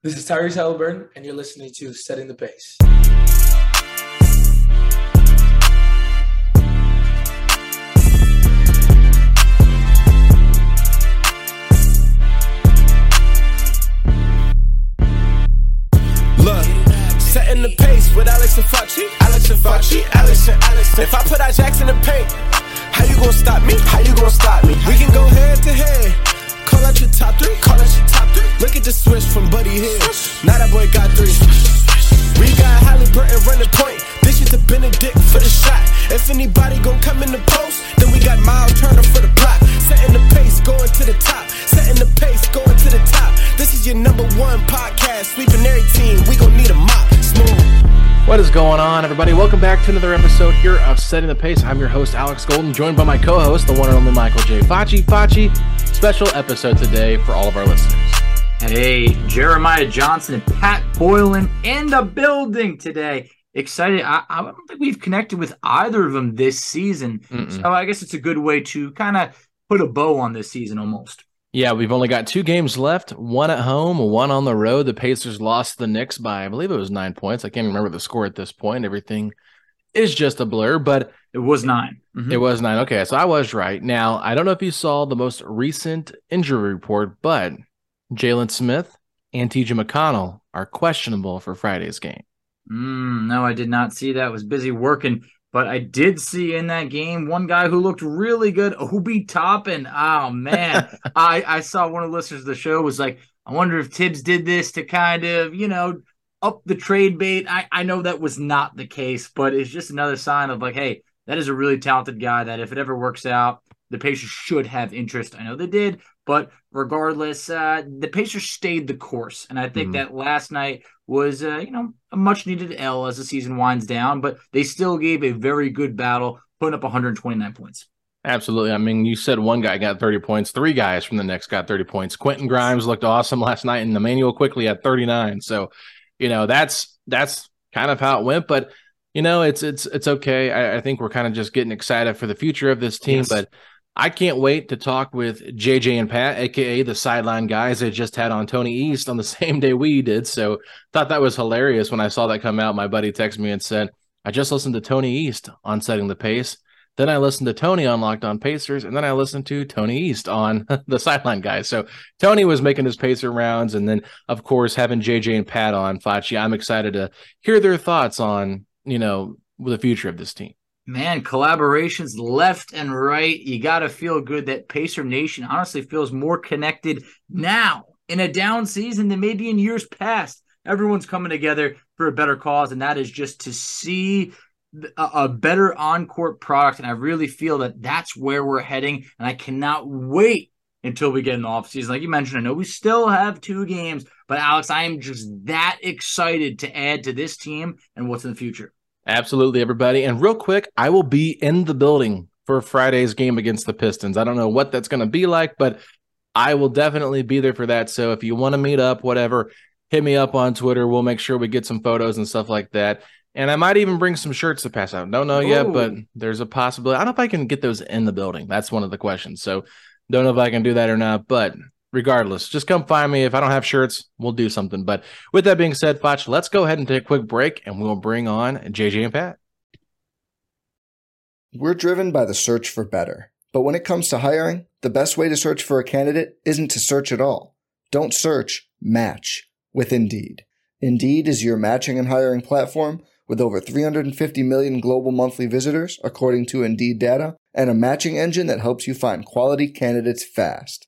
This is Tyrese Halliburton, and you're listening to Setting the Pace. Look, setting the pace with Alex and Facci. Alex and Facci, Alex and Alex. If I put our anybody gon' come in the post, then we got Miles Turner for the block. Setting the pace, going to the top. Setting the pace, going to the top. This is your number one podcast. Sweeping every team. We gon' need a mop. Smooth. What is going on, everybody? Welcome back to another episode here of Setting the Pace. I'm your host, Alex Golden, joined by my co host, the one and only Michael J. Facci. Facci, special episode today for all of our listeners. Hey, Jeremiah Johnson and Pat Boylan in the building today. Excited. I, I don't think we've connected with either of them this season. Mm-mm. So I guess it's a good way to kind of put a bow on this season almost. Yeah, we've only got two games left one at home, one on the road. The Pacers lost the Knicks by, I believe it was nine points. I can't remember the score at this point. Everything is just a blur, but It was 9 Mhm. It was nine. Okay, so I was right. Now, I don't know if you saw the most recent injury report, but Jalen Smith and TJ McConnell are questionable for Friday's game. Mm, no, I did not see that. Was busy working, but I did see in that game one guy who looked really good, Obi Toppin. Oh man, I I saw one of the listeners of the show was like, I wonder if Tibbs did this to kind of you know up the trade bait. I I know that was not the case, but it's just another sign of like, hey, that is a really talented guy. That if it ever works out, the Pacers should have interest. I know they did, but regardless, uh, the Pacers stayed the course, and I think Mhm. that last night was uh, you know a much needed L as the season winds down, but they still gave a very good battle, putting up 129 points. Absolutely. I mean, you said one guy got 30 points. Three guys from the Knicks got 30 points. Quentin Grimes looked awesome last night, and Immanuel Quickley had 39. So, you know, that's that's kind of how it went. But you know, it's it's it's okay. I, I think we're kind of just getting excited for the future of this team. Yes. But I can't wait to talk with JJ and Pat, aka the sideline guys that just had on Tony East on the same day we did. So thought that was hilarious when I saw that come out. My buddy texted me and said, I just listened to Tony East on setting the pace. Then I listened to Tony on Locked On Pacers, and then I listened to Tony East on the sideline guys. So Tony was making his pacer rounds, and then of course having JJ and Pat on Facci. I'm excited to hear their thoughts on you know the future of this team. Man, collaborations left and right. You got to feel good that Pacer Nation honestly feels more connected now in a down season than maybe in years past. Everyone's coming together for a better cause, and that is just to see a, a better on-court product. And I really feel that that's where we're heading, and I cannot wait until we get in the offseason. Like you mentioned, I know we still have two games, but Alex, I am just that excited to add to this team and what's in the future. Absolutely, everybody. And real quick, I will be in the building for Friday's game against the Pistons. I don't know what that's going to be like, but I will definitely be there for that. So if you want to meet up, whatever, hit me up on Twitter. We'll make sure we get some photos and stuff like that. And I might even bring some shirts to pass out. Don't know yet, Ooh. but there's a possibility. I don't know if I can get those in the building. That's one of the questions. So don't know if I can do that or not. But regardless, just come find me. If I don't have shirts, we'll do something. But with that being said, Facci, let's go ahead and take a quick break and we'll bring on JJ and Pat. We're driven by the search for better. But when it comes to hiring, the best way to search for a candidate isn't to search at all. Don't search, match with Indeed. Indeed is your matching and hiring platform with over 350 million global monthly visitors, according to Indeed data, and a matching engine that helps you find quality candidates fast.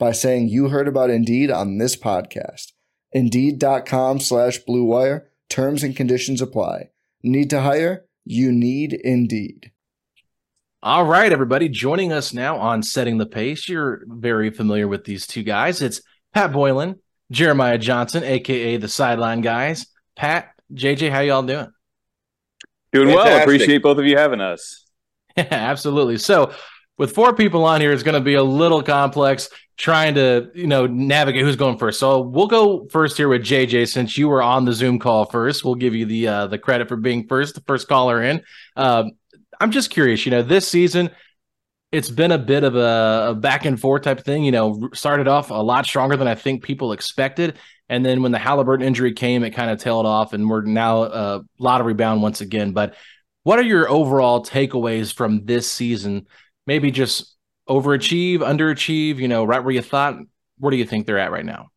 by saying you heard about Indeed on this podcast. Indeed.com slash Blue Wire. Terms and conditions apply. Need to hire? You need Indeed. All right, everybody, joining us now on Setting the Pace. You're very familiar with these two guys. It's Pat Boylan, Jeremiah Johnson, aka the Sideline Guys. Pat, JJ, how y'all doing? Doing Fantastic. well. Appreciate both of you having us. Absolutely. So, with four people on here, it's going to be a little complex trying to, you know, navigate who's going first. So we'll go first here with JJ since you were on the Zoom call first. We'll give you the uh, the credit for being first, the first caller in. Um, I'm just curious, you know, this season it's been a bit of a, a back and forth type thing. You know, started off a lot stronger than I think people expected, and then when the Halliburton injury came, it kind of tailed off, and we're now a lot of rebound once again. But what are your overall takeaways from this season? Maybe just overachieve, underachieve, you know, right where you thought. Where do you think they're at right now?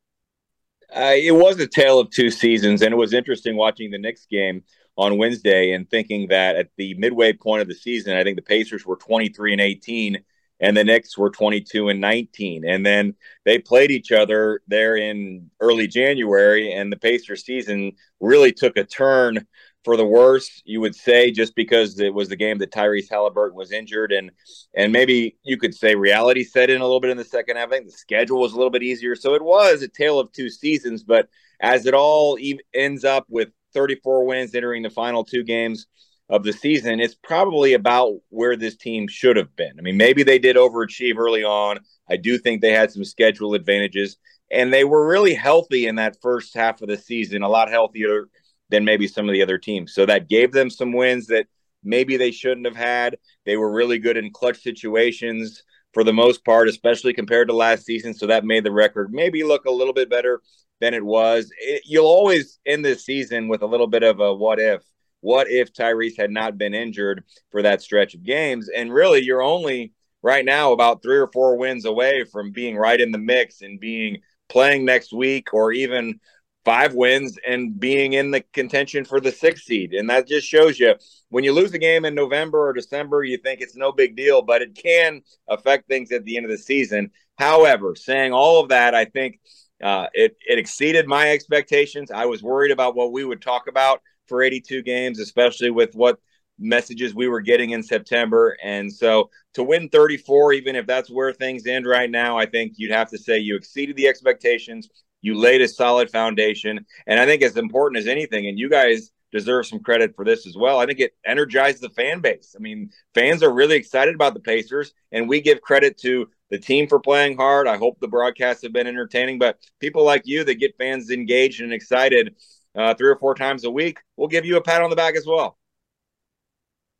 Uh, it was a tale of two seasons, and it was interesting watching the Knicks game on Wednesday and thinking that at the midway point of the season, I think the Pacers were 23 and 18, and the Knicks were 22 and 19. And then they played each other there in early January, and the Pacers season really took a turn for the worse, you would say, just because it was the game that Tyrese Halliburton was injured, and and maybe you could say reality set in a little bit in the second half. I think the schedule was a little bit easier, so it was a tale of two seasons. But as it all ends up with 34 wins entering the final two games of the season, it's probably about where this team should have been. I mean, maybe they did overachieve early on. I do think they had some schedule advantages, and they were really healthy in that first half of the season, a lot healthier than maybe some of the other teams. So that gave them some wins that maybe they shouldn't have had. They were really good in clutch situations for the most part, especially compared to last season. So that made the record maybe look a little bit better than it was. It, you'll always end this season with a little bit of a what if. What if Tyrese had not been injured for that stretch of games? And really, you're only right now about three or four wins away from being right in the mix and being playing next week or even five wins and being in the contention for the sixth seed. And that just shows you when you lose a game in November or December, you think it's no big deal, but it can affect things at the end of the season. However, saying all of that, I think uh, it, it exceeded my expectations. I was worried about what we would talk about for 82 games, especially with what messages we were getting in September. And so to win 34, even if that's where things end right now, I think you'd have to say you exceeded the expectations. You laid a solid foundation. And I think as important as anything, and you guys deserve some credit for this as well. I think it energized the fan base. I mean, fans are really excited about the Pacers, and we give credit to the team for playing hard. I hope the broadcasts have been entertaining, but people like you that get fans engaged and excited uh, three or four times a week, we'll give you a pat on the back as well.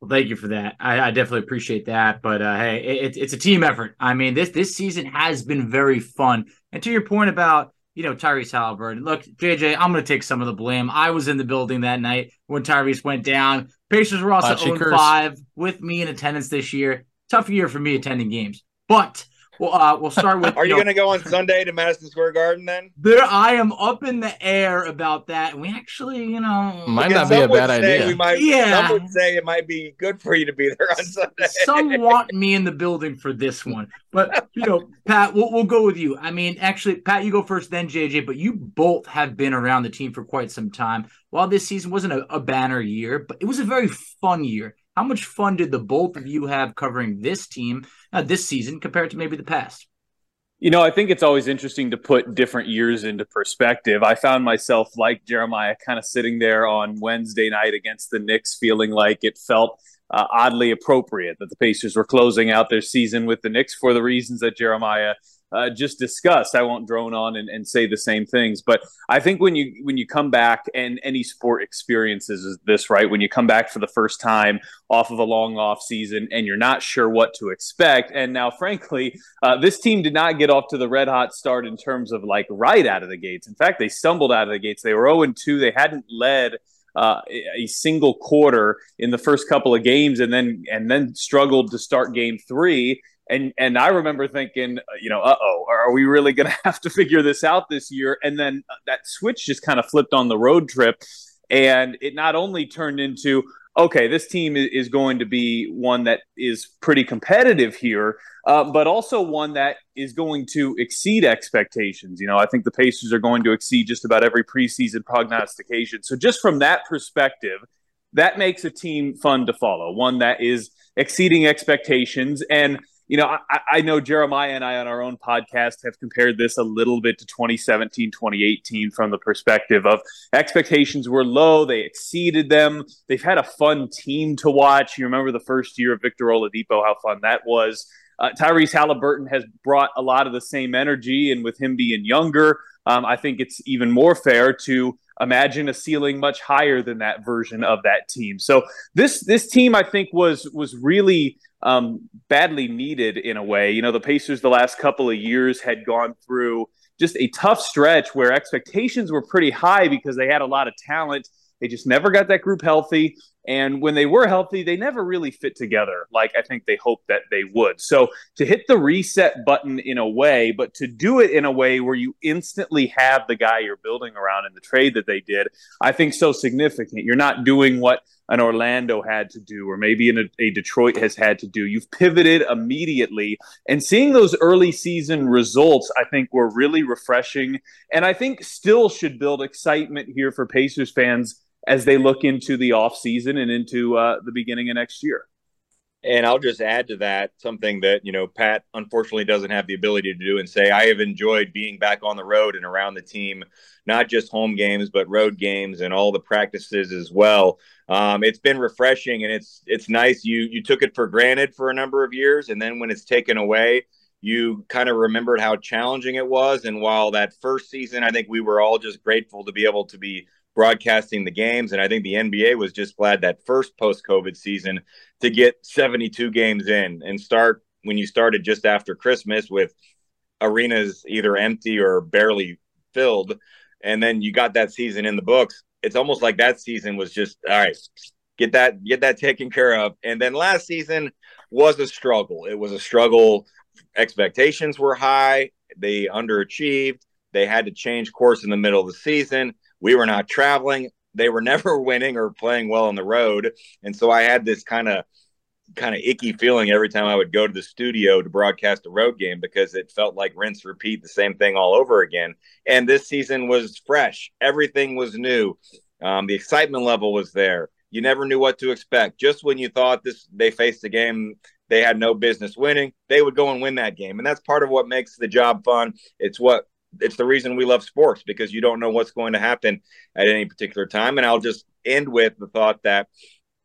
Well, thank you for that. I, I definitely appreciate that. But uh, hey, it, it's a team effort. I mean, this this season has been very fun. And to your point about you know, Tyrese Halliburton. Look, JJ, I'm going to take some of the blame. I was in the building that night when Tyrese went down. Pacers were also 0 5 with me in attendance this year. Tough year for me attending games. But well, uh, we'll start with. Are you, you going to go on Sunday to Madison Square Garden then? There, I am up in the air about that. And we actually, you know, might not be a bad idea. We might, yeah, some would say it might be good for you to be there on Sunday. Some want me in the building for this one, but you know, Pat, we'll, we'll go with you. I mean, actually, Pat, you go first, then JJ. But you both have been around the team for quite some time. While this season wasn't a, a banner year, but it was a very fun year. How much fun did the both of you have covering this team uh, this season compared to maybe the past? You know, I think it's always interesting to put different years into perspective. I found myself, like Jeremiah, kind of sitting there on Wednesday night against the Knicks, feeling like it felt uh, oddly appropriate that the Pacers were closing out their season with the Knicks for the reasons that Jeremiah uh, just discussed. I won't drone on and, and, say the same things, but I think when you when you come back and any sport experiences this right when you come back for the first time off of a long off season and you're not sure what to expect. And now, frankly, uh, this team did not get off to the red hot start in terms of like right out of the gates. In fact, they stumbled out of the gates. They were 0 2. They hadn't led uh, a single quarter in the first couple of games, and then and then struggled to start game three. And and I remember thinking, you know, uh oh, are we really going to have to figure this out this year? And then uh, that switch just kind of flipped on the road trip, and it not only turned into okay, this team is going to be one that is pretty competitive here, uh, but also one that is going to exceed expectations. You know, I think the Pacers are going to exceed just about every preseason prognostication. So, just from that perspective, that makes a team fun to follow, one that is exceeding expectations. And you know, I, I, know Jeremiah and I on our own podcast have compared this a little bit to 2017, 2018 from the perspective of expectations were low. They exceeded them. They've had a fun team to watch. You remember the first year of Victor Oladipo, how fun that was. Uh, Tyrese Halliburton has brought a lot of the same energy, and with him being younger, um, I think it's even more fair to imagine a ceiling much higher than that version of that team. So this this team, I think, was was really um, badly needed in a way. You know, the Pacers the last couple of years had gone through just a tough stretch where expectations were pretty high because they had a lot of talent. They just never got that group healthy. And when they were healthy, they never really fit together like I think they hoped that they would. So to hit the reset button in a way, but to do it in a way where you instantly have the guy you're building around in the trade that they did, I think so significant. You're not doing what an Orlando had to do, or maybe a, a Detroit has had to do. You've pivoted immediately, and seeing those early season results, I think, were really refreshing, and I think still should build excitement here for Pacers fans as they look into the off season and into uh, the beginning of next year. And I'll just add to that something that, you know, Pat unfortunately doesn't have the ability to do and say, I have enjoyed being back on the road and around the team, not just home games, but road games and all the practices as well. Um, it's been refreshing and it's it's nice. You you took it for granted for a number of years, and then when it's taken away, you kind of remembered how challenging it was. And while that first season, I think we were all just grateful to be able to be broadcasting the games. And I think the NBA was just glad that first post COVID season to get 72 games in and start when you started just after Christmas with arenas either empty or barely filled. And then you got that season in the books. It's almost like that season was just all right, get that get that taken care of. And then last season was a struggle. It was a struggle. Expectations were high. They underachieved. They had to change course in the middle of the season we were not traveling. They were never winning or playing well on the road. And so I had this kind of kind of icky feeling every time I would go to the studio to broadcast a road game because it felt like rinse repeat the same thing all over again. And this season was fresh. Everything was new. Um, the excitement level was there. You never knew what to expect. Just when you thought this they faced a game they had no business winning, they would go and win that game. And that's part of what makes the job fun. It's what it's the reason we love sports because you don't know what's going to happen at any particular time. And I'll just end with the thought that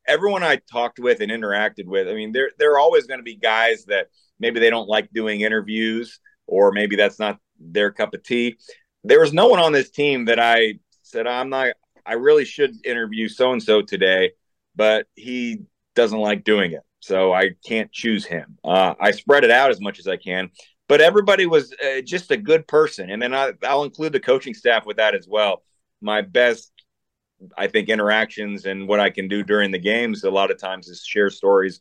everyone I talked with and interacted with, I mean, there there are always going to be guys that maybe they don't like doing interviews or maybe that's not their cup of tea. There was no one on this team that I said I'm not. I really should interview so and so today, but he doesn't like doing it, so I can't choose him. Uh, I spread it out as much as I can but everybody was uh, just a good person. And then I, I'll include the coaching staff with that as well. My best, I think, interactions and what I can do during the games a lot of times is share stories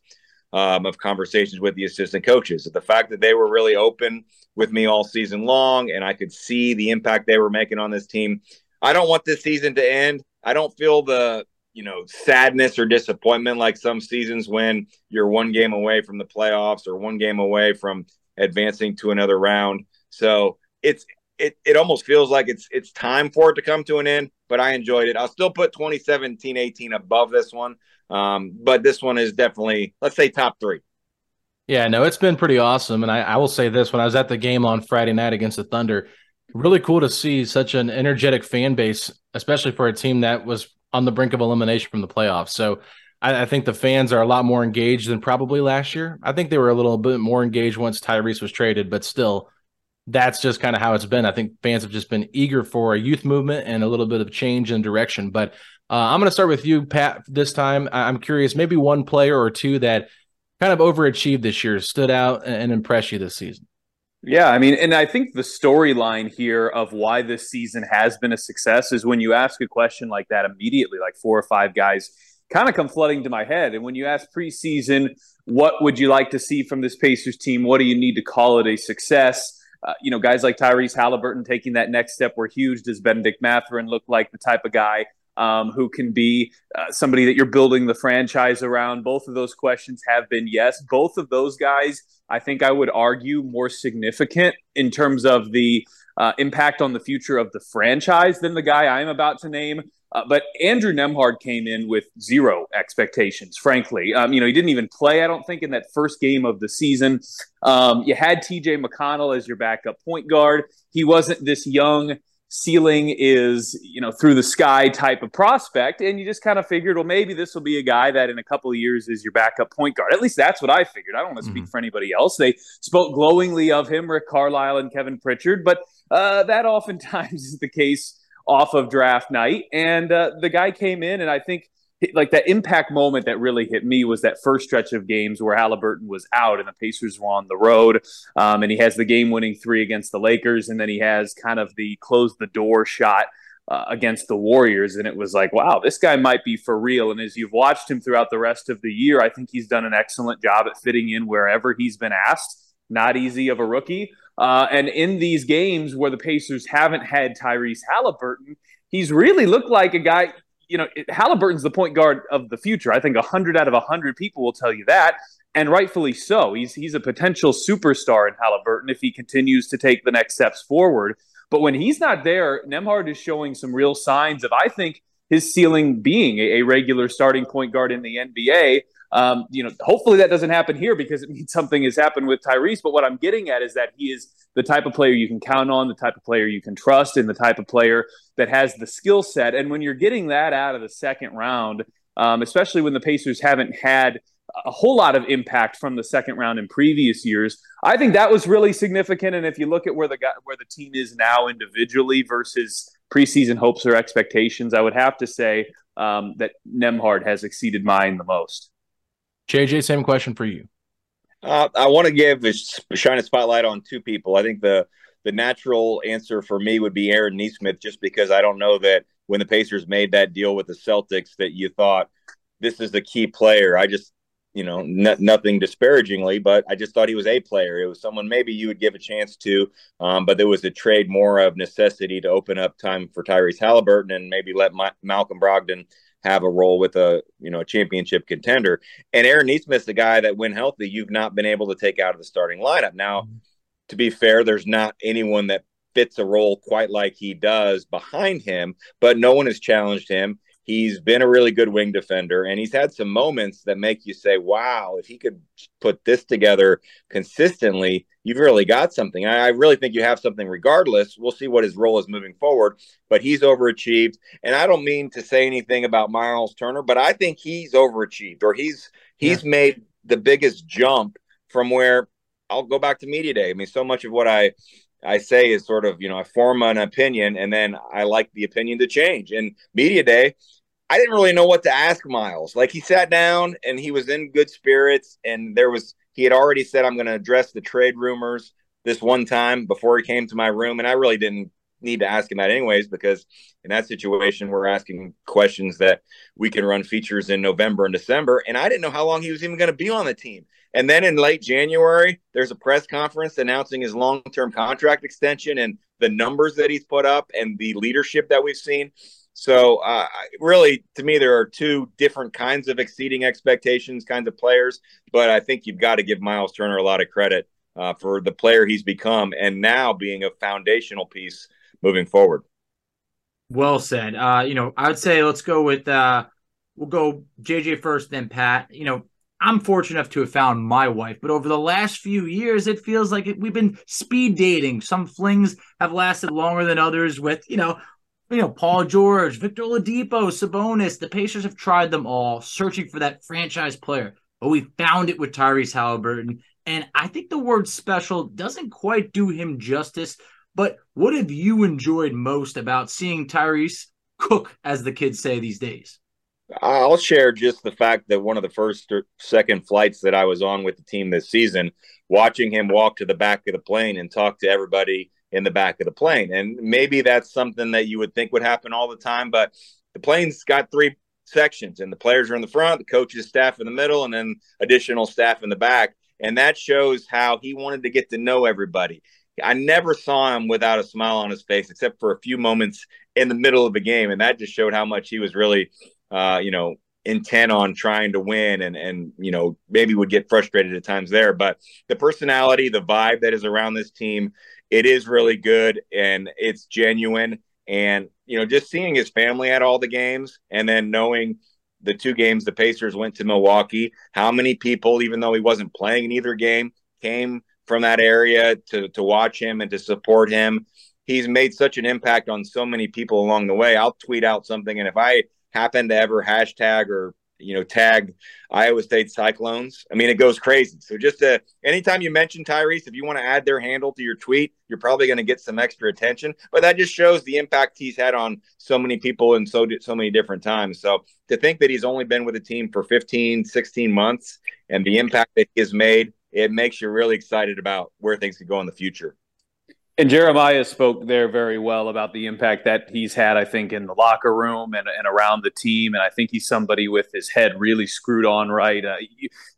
um, of conversations with the assistant coaches. The fact that they were really open with me all season long and I could see the impact they were making on this team. I don't want this season to end. I don't feel the you know sadness or disappointment like some seasons when you're one game away from the playoffs or one game away from advancing to another round. So it's it it almost feels like it's it's time for it to come to an end. But I enjoyed it. I'll still put 2017 18 above this one. Um, but this one is definitely let's say top three. Yeah, no, it's been pretty awesome. And I, I will say this when I was at the game on Friday night against the Thunder, really cool to see such an energetic fan base, especially for a team that was on the brink of elimination from the playoffs. So I, I, think the fans are a lot more engaged than probably last year. I think they were a little bit more engaged once Tyrese was traded, but still, that's just kind of how it's been. I think fans have just been eager for a youth movement and a little bit of change in direction. But uh, I'm going to start with you, Pat, this time. I'm curious, maybe one player or two that kind of overachieved this year, stood out and impressed you this season. Yeah, I mean, and I think the storyline here of why this season has been a success is when you ask a question like that immediately, like four or five guys kind of come flooding to my head. And when you ask preseason, what would you like to see from this Pacers team? What do you need to call it a success? Uh, you know, guys like Tyrese Halliburton taking that next step were huge. Does Bennedict Mathurin look like the type of guy um, who can be uh, somebody that you're building the franchise around? Both of those questions have been yes. Both of those guys, I think I would argue, more significant in terms of the uh, impact on the future of the franchise than the guy I'm about to name. Uh, but Andrew Nembhard came in with zero expectations, frankly. Um, you know, he didn't even play, I don't think, in that first game of the season. Um, you had TJ McConnell as your backup point guard. He wasn't this young, ceiling is, you know, through the sky type of prospect. And you just kind of figured, well, maybe this will be a guy that in a couple of years is your backup point guard. At least that's what I figured. I don't want to speak mm-hmm. for anybody else. They spoke glowingly of him, Rick Carlisle and Kevin Pritchard, but uh, that oftentimes is the case off of draft night. And uh, the guy came in, and I think like that impact moment that really hit me was that first stretch of games where Halliburton was out and the Pacers were on the road. Um, and he has the game winning three against the Lakers. And then he has kind of the close the door shot uh, against the Warriors. And it was like, wow, this guy might be for real. And as you've watched him throughout the rest of the year, I think he's done an excellent job at fitting in wherever he's been asked. Not easy of a rookie. Uh, and in these games where the Pacers haven't had Tyrese Halliburton, he's really looked like a guy. You know, Halliburton's the point guard of the future. I think 100 out of 100 people will tell you that, and rightfully so. He's he's a potential superstar in Halliburton if he continues to take the next steps forward. But when he's not there, Nembhard is showing some real signs of, I think, his ceiling being a, a regular starting point guard in the NBA. Um, you know, hopefully that doesn't happen here because it means something has happened with Tyrese. But what I'm getting at is that he is the type of player you can count on, the type of player you can trust, and the type of player that has the skill set. And when you're getting that out of the second round, um, especially when the Pacers haven't had a whole lot of impact from the second round in previous years. I think that was really significant. And if you look at where the guy, where the team is now individually versus preseason hopes or expectations, I would have to say um, that Nembhard has exceeded mine the most. JJ, same question for you. Uh, I want to give a shine a spotlight on two people. I think the the natural answer for me would be Aaron Nesmith, just because I don't know that when the Pacers made that deal with the Celtics that you thought this is the key player. I just you know n- nothing disparagingly, but I just thought he was a player. It was someone maybe you would give a chance to, um, but there was a trade more of necessity to open up time for Tyrese Halliburton and maybe let Ma- Malcolm Brogdon have a role with a you know a championship contender. And Aaron Nesmith's the guy that, when healthy, you've not been able to take out of the starting lineup. Now, mm-hmm. to be fair, there's not anyone that fits a role quite like he does behind him, but no one has challenged him. He's been a really good wing defender, and he's had some moments that make you say, "Wow, if he could put this together consistently, you've really got something." I, I really think you have something. Regardless, we'll see what his role is moving forward, but he's overachieved. And I don't mean to say anything about Miles Turner, but I think he's overachieved, or he's he's yeah. made the biggest jump from where I'll go back to media day. I mean, so much of what I I say is sort of, you know, I form an opinion and then I like the opinion to change. And media day, I didn't really know what to ask Miles. Like he sat down and he was in good spirits, and there was he had already said I'm going to address the trade rumors this one time before he came to my room, and I really didn't need to ask him that anyways because in that situation we're asking questions that we can run features in November and December, and I didn't know how long he was even going to be on the team. And then in late January, there's a press conference announcing his long-term contract extension and the numbers that he's put up and the leadership that we've seen. So, uh, really, to me, there are two different kinds of exceeding expectations kinds of players. But I think you've got to give Miles Turner a lot of credit uh, for the player he's become and now being a foundational piece moving forward. Well said. Uh, you know, I would say let's go with uh, we'll go JJ first, then Pat. You know, I'm fortunate enough to have found my wife, but over the last few years, it feels like it, we've been speed dating. Some flings have lasted longer than others. With you know, you know, Paul George, Victor Oladipo, Sabonis. The Pacers have tried them all, searching for that franchise player. But we found it with Tyrese Halliburton, And I think the word special doesn't quite do him justice. But what have you enjoyed most about seeing Tyrese cook, as the kids say these days? I'll share just the fact that one of the first or second flights that I was on with the team this season, watching him walk to the back of the plane and talk to everybody in the back of the plane. And maybe that's something that you would think would happen all the time, but the plane's got three sections and the players are in the front, the coaches staff in the middle, and then additional staff in the back. And that shows how he wanted to get to know everybody. I never saw him without a smile on his face, except for a few moments in the middle of the game. And that just showed how much he was really uh, you know, intent on trying to win and and you know maybe would get frustrated at times there but the personality the vibe that is around this team it is really good and it's genuine. And you know just seeing his family at all the games and then knowing the two games the Pacers went to Milwaukee how many people even though he wasn't playing in either game came from that area to to watch him and to support him. He's made such an impact on so many people along the way. I'll tweet out something and if I happen to ever hashtag or you know tag Iowa State Cyclones. I mean, it goes crazy. So just to, anytime you mention Tyrese, if you want to add their handle to your tweet, you're probably going to get some extra attention. But that just shows the impact he's had on so many people and so so many different times. So to think that he's only been with the team for 15, 16 months and the impact that he has made, it makes you really excited about where things could go in the future. And Jeremiah spoke there very well about the impact that he's had, I think, in the locker room and, and around the team. And I think he's somebody with his head really screwed on right. Uh,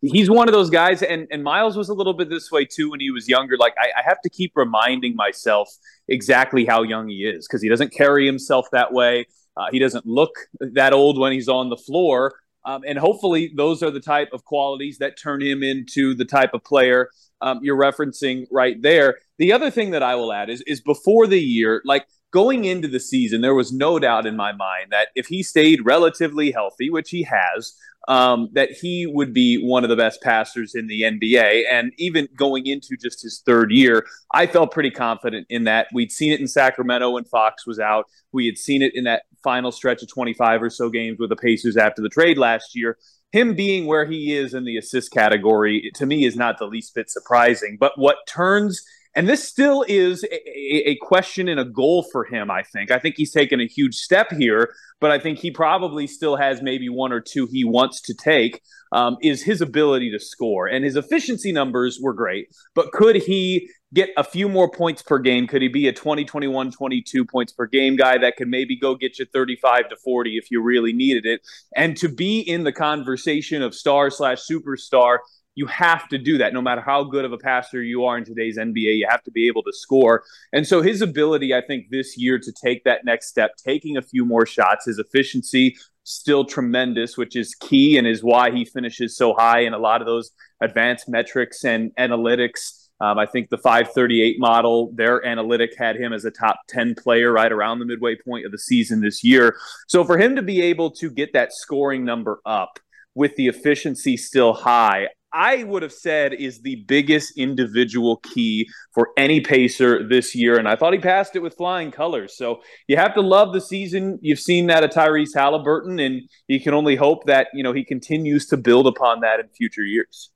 he's one of those guys, and, and Miles was a little bit this way too when he was younger. Like, I, I have to keep reminding myself exactly how young he is because he doesn't carry himself that way. Uh, he doesn't look that old when he's on the floor. Um, and hopefully, those are the type of qualities that turn him into the type of player um, you're referencing right there. The other thing that I will add is, is before the year, like going into the season, there was no doubt in my mind that if he stayed relatively healthy, which he has, um, that he would be one of the best passers in the NBA. And even going into just his third year, I felt pretty confident in that. We'd seen it in Sacramento when Fox was out. We had seen it in that final stretch of 25 or so games with the Pacers after the trade last year him being where he is in the assist category to me is not the least bit surprising. But what turns and this still is a, a, question and a goal for him, I think. I think he's taken a huge step here, but I think he probably still has maybe one or two he wants to take. Um, is his ability to score. And his efficiency numbers were great, but could he get a few more points per game? Could he be a 20, 21, 22 points per game guy that could maybe go get you 35 to 40 if you really needed it? And to be in the conversation of star slash superstar, you have to do that no matter how good of a passer you are in today's NBA. You have to be able to score. And so his ability, I think, this year to take that next step, taking a few more shots, his efficiency still tremendous, which is key and is why he finishes so high in a lot of those advanced metrics and analytics um, I think the 538 model, their analytic had him as a top 10 player right around the midway point of the season this year. So for him to be able to get that scoring number up with the efficiency still high, I would have said is the biggest individual key for any pacer this year. And I thought he passed it with flying colors. So you have to love the season. You've seen that of Tyrese Halliburton, and you can only hope that, you know, he continues to build upon that in future years.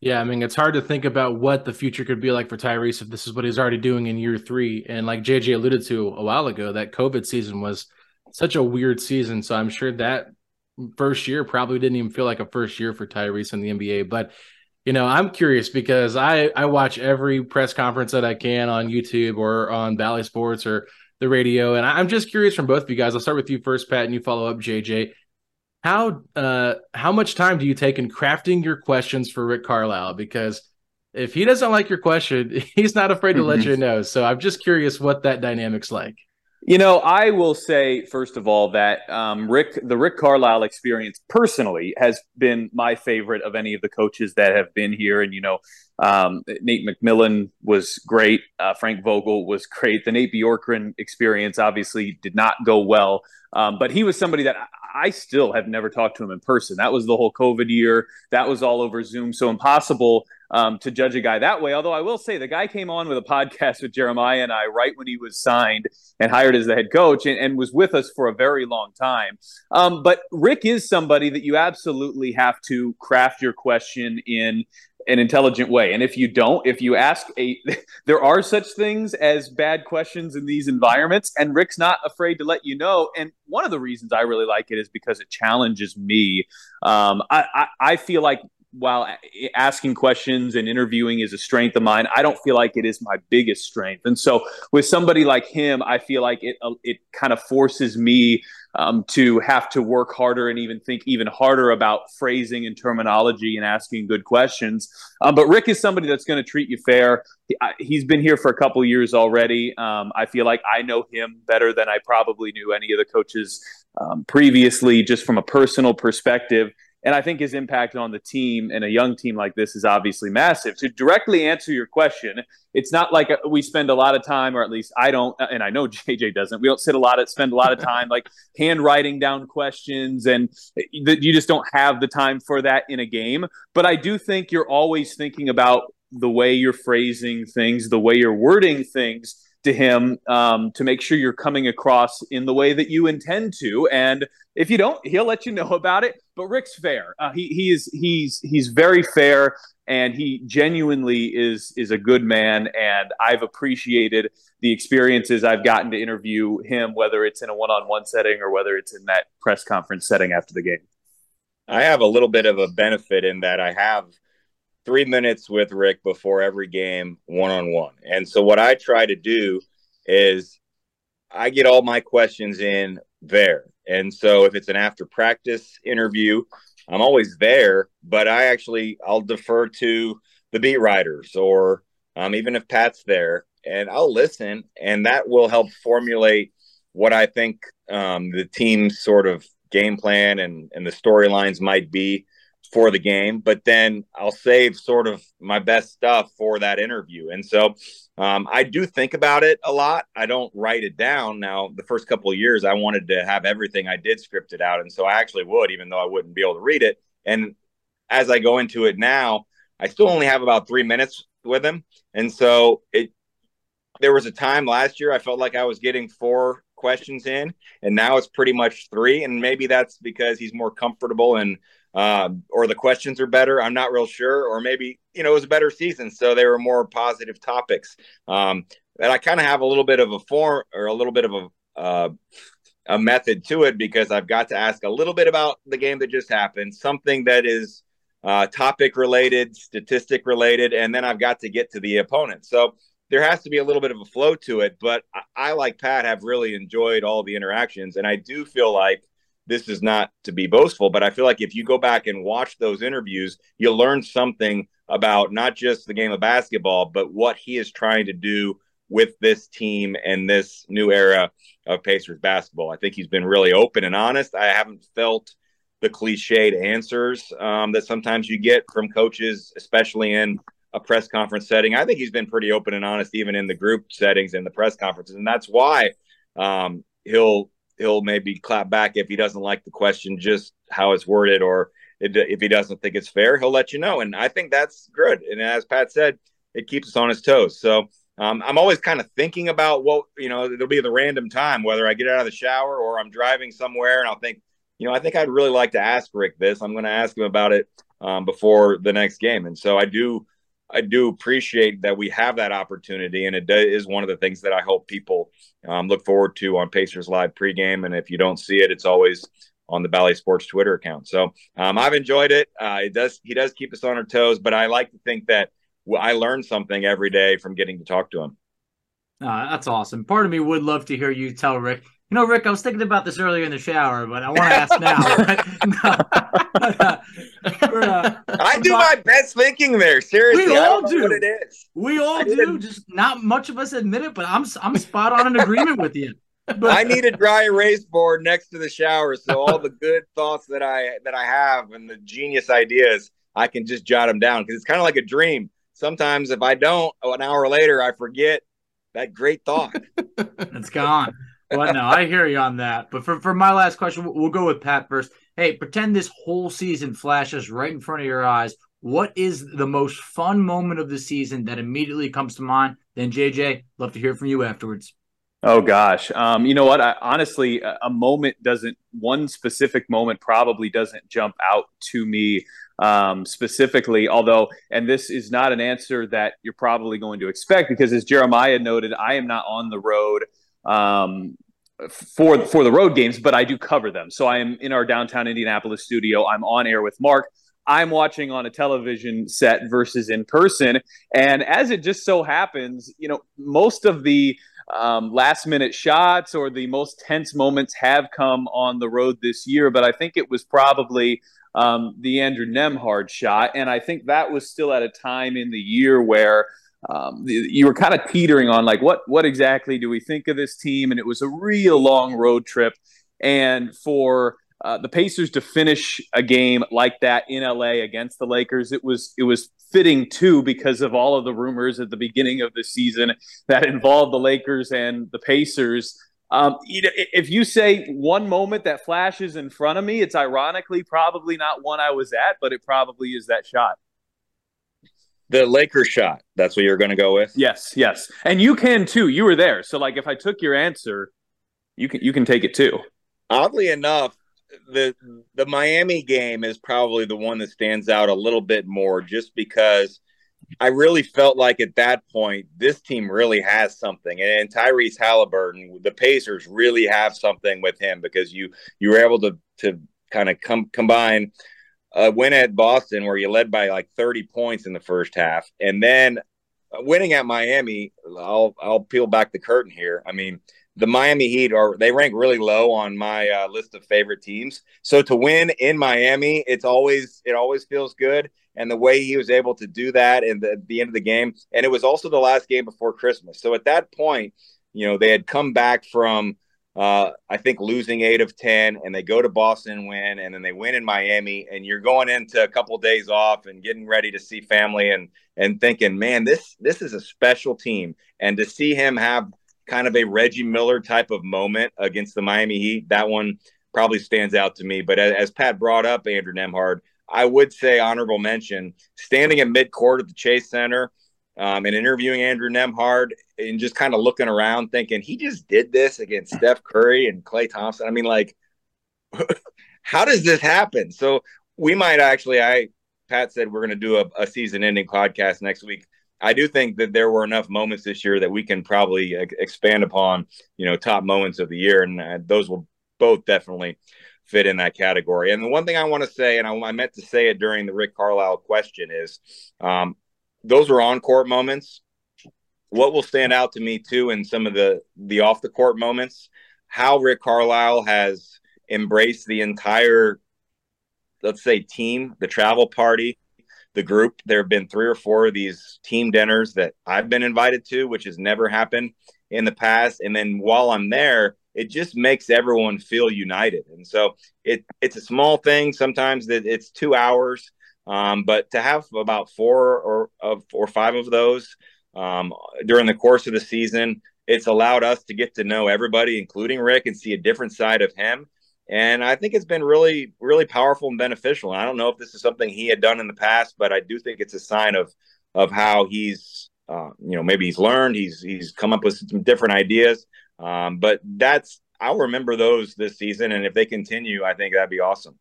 Yeah, I mean, it's hard to think about what the future could be like for Tyrese if this is what he's already doing in year three. And like JJ alluded to a while ago, that COVID season was such a weird season. So I'm sure that first year probably didn't even feel like a first year for Tyrese in the NBA. But you know, I'm curious because I I watch every press conference that I can on YouTube or on Bally Sports or the radio, and I'm just curious from both of you guys. I'll start with you first, Pat, and you follow up, JJ how uh how much time do you take in crafting your questions for Rick Carlisle? Because if he doesn't like your question, he's not afraid to mm-hmm. let you know. So I'm just curious what that dynamic's like. You know, I will say first of all that um, Rick, the Rick Carlisle experience personally has been my favorite of any of the coaches that have been here. And you know, um, Nate McMillan was great. Uh, Frank Vogel was great. The Nate Bjorkgren experience obviously did not go well, um, but he was somebody that I still have never talked to him in person. That was the whole COVID year. That was all over Zoom. So impossible um, to judge a guy that way. Although I will say the guy came on with a podcast with Jeremiah and I right when he was signed and hired as the head coach and, and was with us for a very long time. Um, but Rick is somebody that you absolutely have to craft your question in an intelligent way. And if you don't, if you ask a, there are such things as bad questions in these environments, and Rick's not afraid to let you know. And one of the reasons I really like it is because it challenges me. Um, I, I, I feel like while asking questions and interviewing is a strength of mine, I don't feel like it is my biggest strength. And so with somebody like him, I feel like it uh, it kind of forces me um, to have to work harder and even think even harder about phrasing and terminology and asking good questions. Um, but Rick is somebody that's going to treat you fair. He, has been here for a couple years already. Um, I feel like I know him better than I probably knew any of the coaches um, previously, just from a personal perspective. And I think his impact on the team and a young team like this is obviously massive. To directly answer your question, it's not like uh, we spend a lot of time, or at least I don't, uh, and I know JJ doesn't. We don't sit a lot of spend a lot of time like handwriting down questions, and uh, you just don't have the time for that in a game. But I do think you're always thinking about the way you're phrasing things, the way you're wording things to him um, to make sure you're coming across in the way that you intend to. And if you don't, he'll let you know about it. But Rick's fair. Uh, he he is he's he's very fair, and he genuinely is is a good man. And I've appreciated the experiences I've gotten to interview him, whether it's in a one-on-one setting or whether it's in that press conference setting after the game. I have a little bit of a benefit in that I have three minutes with Rick before every game, one on one. And so what I try to do is I get all my questions in there. And so if it's an after practice interview, I'm always there, but I actually I'll defer to the beat writers or um, even if Pat's there, and I'll listen, and that will help formulate what I think um, the team's sort of game plan and and the storylines might be for the game, but then I'll save sort of my best stuff for that interview. And so um, I do think about it a lot. I don't write it down. Now, the first couple of years, I wanted to have everything I did scripted out. And so I actually would, even though I wouldn't be able to read it. And as I go into it now, I still only have about three minutes with him. And so it, there was a time last year I felt like I was getting four questions in, and now it's pretty much three. And maybe that's because he's more comfortable and um, or the questions are better. I'm not real sure, or maybe you know it was a better season, so they were more positive topics. Um, and I kind of have a little bit of a form or a little bit of a uh, a method to it because I've got to ask a little bit about the game that just happened, something that is uh, topic related, statistic related, and then I've got to get to the opponent. So there has to be a little bit of a flow to it. But I, I like Pat, have really enjoyed all the interactions, and I do feel like this is not to be boastful, but I feel like if you go back and watch those interviews, you'll learn something about not just the game of basketball, but what he is trying to do with this team and this new era of Pacers basketball. I think he's been really open and honest. I haven't felt the cliched answers um, that sometimes you get from coaches, especially in a press conference setting. I think he's been pretty open and honest, even in the group settings and the press conferences, and that's why um, he'll he'll maybe clap back if he doesn't like the question, just how it's worded, or if he doesn't think it's fair, he'll let you know. And I think that's good. And as Pat said, it keeps us on his toes. So um, I'm always kind of thinking about what you know. It'll be the random time whether I get out of the shower or I'm driving somewhere, and I'll think, you know, I think I'd really like to ask Rick this. I'm going to ask him about it um, before the next game. And so I do I do appreciate that we have that opportunity, and it is one of the things that I hope people um, look forward to on Pacers Live pregame. And if you don't see it, it's always on the Bally Sports Twitter account. So um, I've enjoyed it. Uh, it does he does keep us on our toes, but I like to think that I learn something every day from getting to talk to him. Uh, that's awesome. Part of me would love to hear you tell Rick, you know, Rick, I was thinking about this earlier in the shower, but I want to ask now. uh, I do my best thinking there. Seriously, we all do. What it is. We all do. Just not much of us admit it, but I'm I'm spot on in agreement with you. But I need a dry erase board next to the shower, so all the good thoughts that I that I have and the genius ideas, I can just jot them down because it's kind of like a dream. Sometimes if I don't, an hour later, I forget that great thought. it's gone well, no, I hear you on that. But for, for my last question, we'll go with Pat first. Hey, pretend this whole season flashes right in front of your eyes. What is the most fun moment of the season that immediately comes to mind? Then, JJ, love to hear from you afterwards. Oh gosh, um, you know what? I, honestly, a, a, moment doesn't. One specific moment probably doesn't jump out to me um, specifically. Although, and this is not an answer that you're probably going to expect because, as Jeremiah noted, I am not on the road um, for for the road games, but I do cover them. So I am in our downtown Indianapolis studio. I'm on air with Mark. I'm watching on a television set versus in person. And as it just so happens, you know, most of the um, last minute shots or the most tense moments have come on the road this year, but I think it was probably um, the Andrew Nembhard shot. And I think that was still at a time in the year where um, you were kind of teetering on like, what, what exactly do we think of this team? And it was a real long road trip. And for uh, the Pacers to finish a game like that in LA against the Lakers, it was it was fitting too because of all of the rumors at the beginning of the season that involved the Lakers and the Pacers. Um, if you say one moment that flashes in front of me, it's ironically probably not one I was at, but it probably is that shot. The Lakers shot. That's what you're going to go with. Yes, yes, and you can too. You were there, so like if I took your answer, you can you can take it too. Oddly enough, the the Miami game is probably the one that stands out a little bit more just because I really felt like at that point this team really has something and Tyrese Halliburton the Pacers really have something with him because you you were able to to kind of come combine a win at Boston where you led by like 30 points in the first half and then winning at Miami I'll I'll peel back the curtain here I mean the Miami Heat are they rank really low on my uh, list of favorite teams. So to win in Miami, it's always it always feels good. And the way he was able to do that in the, the end of the game, and it was also the last game before Christmas. So at that point, you know they had come back from uh, I think losing eight of ten, and they go to Boston and win, and then they win in Miami, and you're going into a couple days off and getting ready to see family and and thinking, man, this this is a special team, and to see him have kind of a Reggie Miller type of moment against the Miami Heat. That one probably stands out to me. But as, as Pat brought up Andrew Nembhard, I would say honorable mention standing at midcourt at the Chase Center um, and interviewing Andrew Nembhard and just kind of looking around thinking he just did this against Steph Curry and Klay Thompson. I mean, like, how does this happen? So we might actually, I, Pat said we're going to do a, a season ending podcast next week. I do think that there were enough moments this year that we can probably expand upon, you know, top moments of the year, and uh, those will both definitely fit in that category. And the one thing I want to say, and I, I, meant to say it during the Rick Carlisle question, is um, those were on court moments. What will stand out to me too in some of the the off the court moments, how Rick Carlisle has embraced the entire, let's say, team, the travel party, the group. There have been three or four of these team dinners that I've been invited to, which has never happened in the past. And then while I'm there, it just makes everyone feel united. And so it it's a small thing. Sometimes that it's two hours, um, but to have about four or of or five of those um, during the course of the season, it's allowed us to get to know everybody, including Rick, and see a different side of him. And I think it's been really, really powerful and beneficial. And I don't know if this is something he had done in the past, but I do think it's a sign of of how he's, uh, you know, maybe he's learned, he's he's come up with some different ideas. Um, but that's I'll remember those this season, and if they continue, I think that'd be awesome.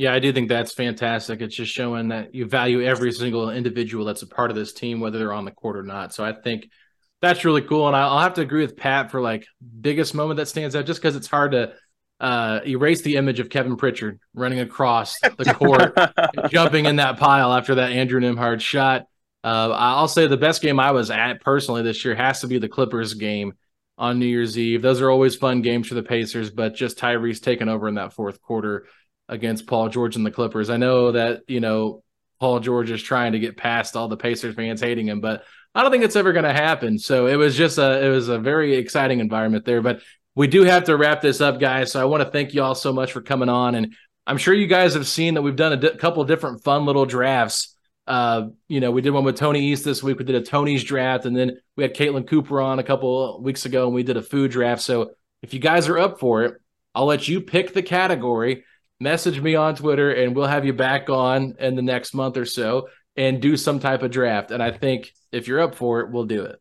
Yeah, I do think that's fantastic. It's just showing that you value every single individual that's a part of this team, whether they're on the court or not. So I think that's really cool, and I'll have to agree with Pat for like biggest moment that stands out, just because it's hard to uh, erase the image of Kevin Pritchard running across the court, jumping in that pile after that Andrew Nembhard shot. Uh, I'll say the best game I was at personally this year has to be the Clippers game on New Year's Eve. Those are always fun games for the Pacers, but just Tyrese taking over in that fourth quarter against Paul George and the Clippers. I know that, you know, Paul George is trying to get past all the Pacers fans hating him, but I don't think it's ever going to happen. So it was just a it was a very exciting environment there. But we do have to wrap this up, guys. So I want to thank you all so much for coming on. And I'm sure you guys have seen that we've done a di- couple different fun little drafts. Uh, you know, we did one with Tony East this week. We did a Tony's draft, and then we had Caitlin Cooper on a couple weeks ago, and we did a food draft. So if you guys are up for it, I'll let you pick the category. Message me on Twitter, and we'll have you back on in the next month or so and do some type of draft. And I think if you're up for it, we'll do it.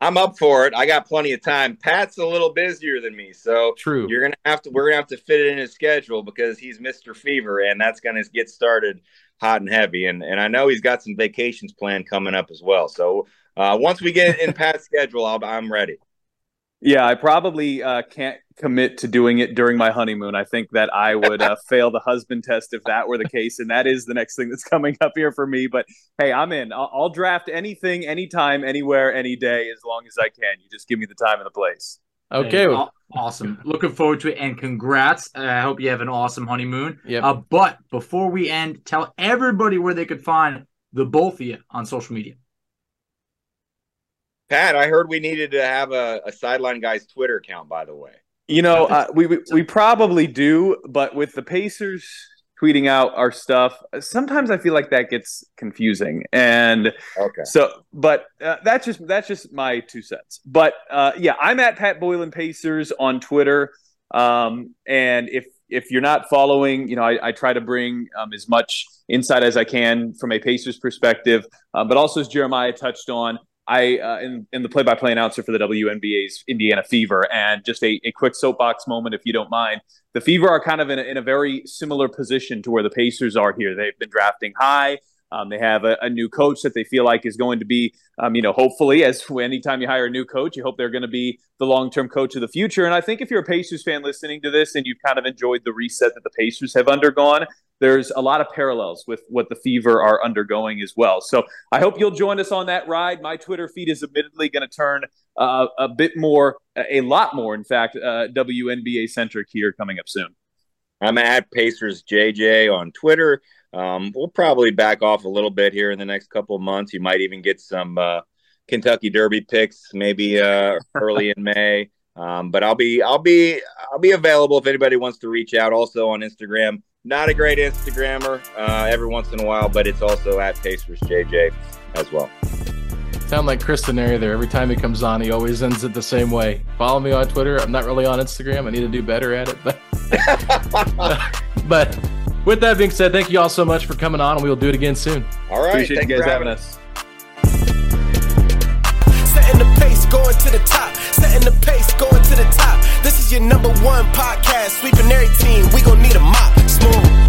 I'm up for it. I got plenty of time. Pat's a little busier than me, so True. you're gonna have to. We're gonna have to fit it in his schedule because he's Mister Fever, and that's gonna get started hot and heavy. And and I know he's got some vacations planned coming up as well. So uh, once we get in Pat's schedule, I'll, I'm ready. Yeah, I probably uh, can't commit to doing it during my honeymoon. I think that I would uh, fail the husband test if that were the case, and that is the next thing that's coming up here for me. But hey, I'm in. I'll, I'll draft anything, anytime, anywhere, any day, as long as I can. You just give me the time and the place. Okay. Hey, aw- awesome. Looking forward to it, and congrats. Uh, I hope you have an awesome honeymoon. Yep. Uh, but before we end, tell everybody where they could find the both of you on social media. Pat, I heard we needed to have a, a sideline guy's Twitter account. By the way, You know, uh, we, we we probably do, but with the Pacers tweeting out our stuff, sometimes I feel like that gets confusing. And okay. So, but uh, that's just that's just my two cents. But uh, yeah, I'm at Pat Boylan Pacers on Twitter, um, and if if you're not following, you know, I, I try to bring um, as much insight as I can from a Pacers perspective, uh, but also as Jeremiah touched on. I uh, in, in the play-by-play announcer for the WNBA's Indiana Fever, and just a, a quick soapbox moment, if you don't mind. The Fever are kind of in a, in a very similar position to where the Pacers are here. They've been drafting high. Um, they have a, a, new coach that they feel like is going to be, um, you know, hopefully, as anytime you hire a new coach, you hope they're going to be the long term coach of the future. And I think if you're a Pacers fan listening to this and you've kind of enjoyed the reset that the Pacers have undergone, there's a lot of parallels with what the Fever are undergoing as well. So I hope you'll join us on that ride. My Twitter feed is admittedly going to turn uh, a bit more, a lot more, in fact, uh, WNBA centric here coming up soon. I'm at Pacers JJ on Twitter. Um, we'll probably back off a little bit here in the next couple of months. You might even get some uh, Kentucky Derby picks, maybe uh, early in May. Um, but I'll be I'll be I'll be available if anybody wants to reach out. Also on Instagram. Not a great Instagrammer uh, every once in a while, but it's also at Pacers JJ as well. Sound like Chris Denari there. Every time he comes on, he always ends it the same way. Follow me on Twitter. I'm not really on Instagram. I need to do better at it, but but with that being said, thank you all so much for coming on, and we will do it again soon. All right, Appreciate thanks you guys for having us. Setting the pace, going to the top. Setting the pace, going to the top. This is your number one podcast. Sweeping every team. We gon' need a mop. Smooth.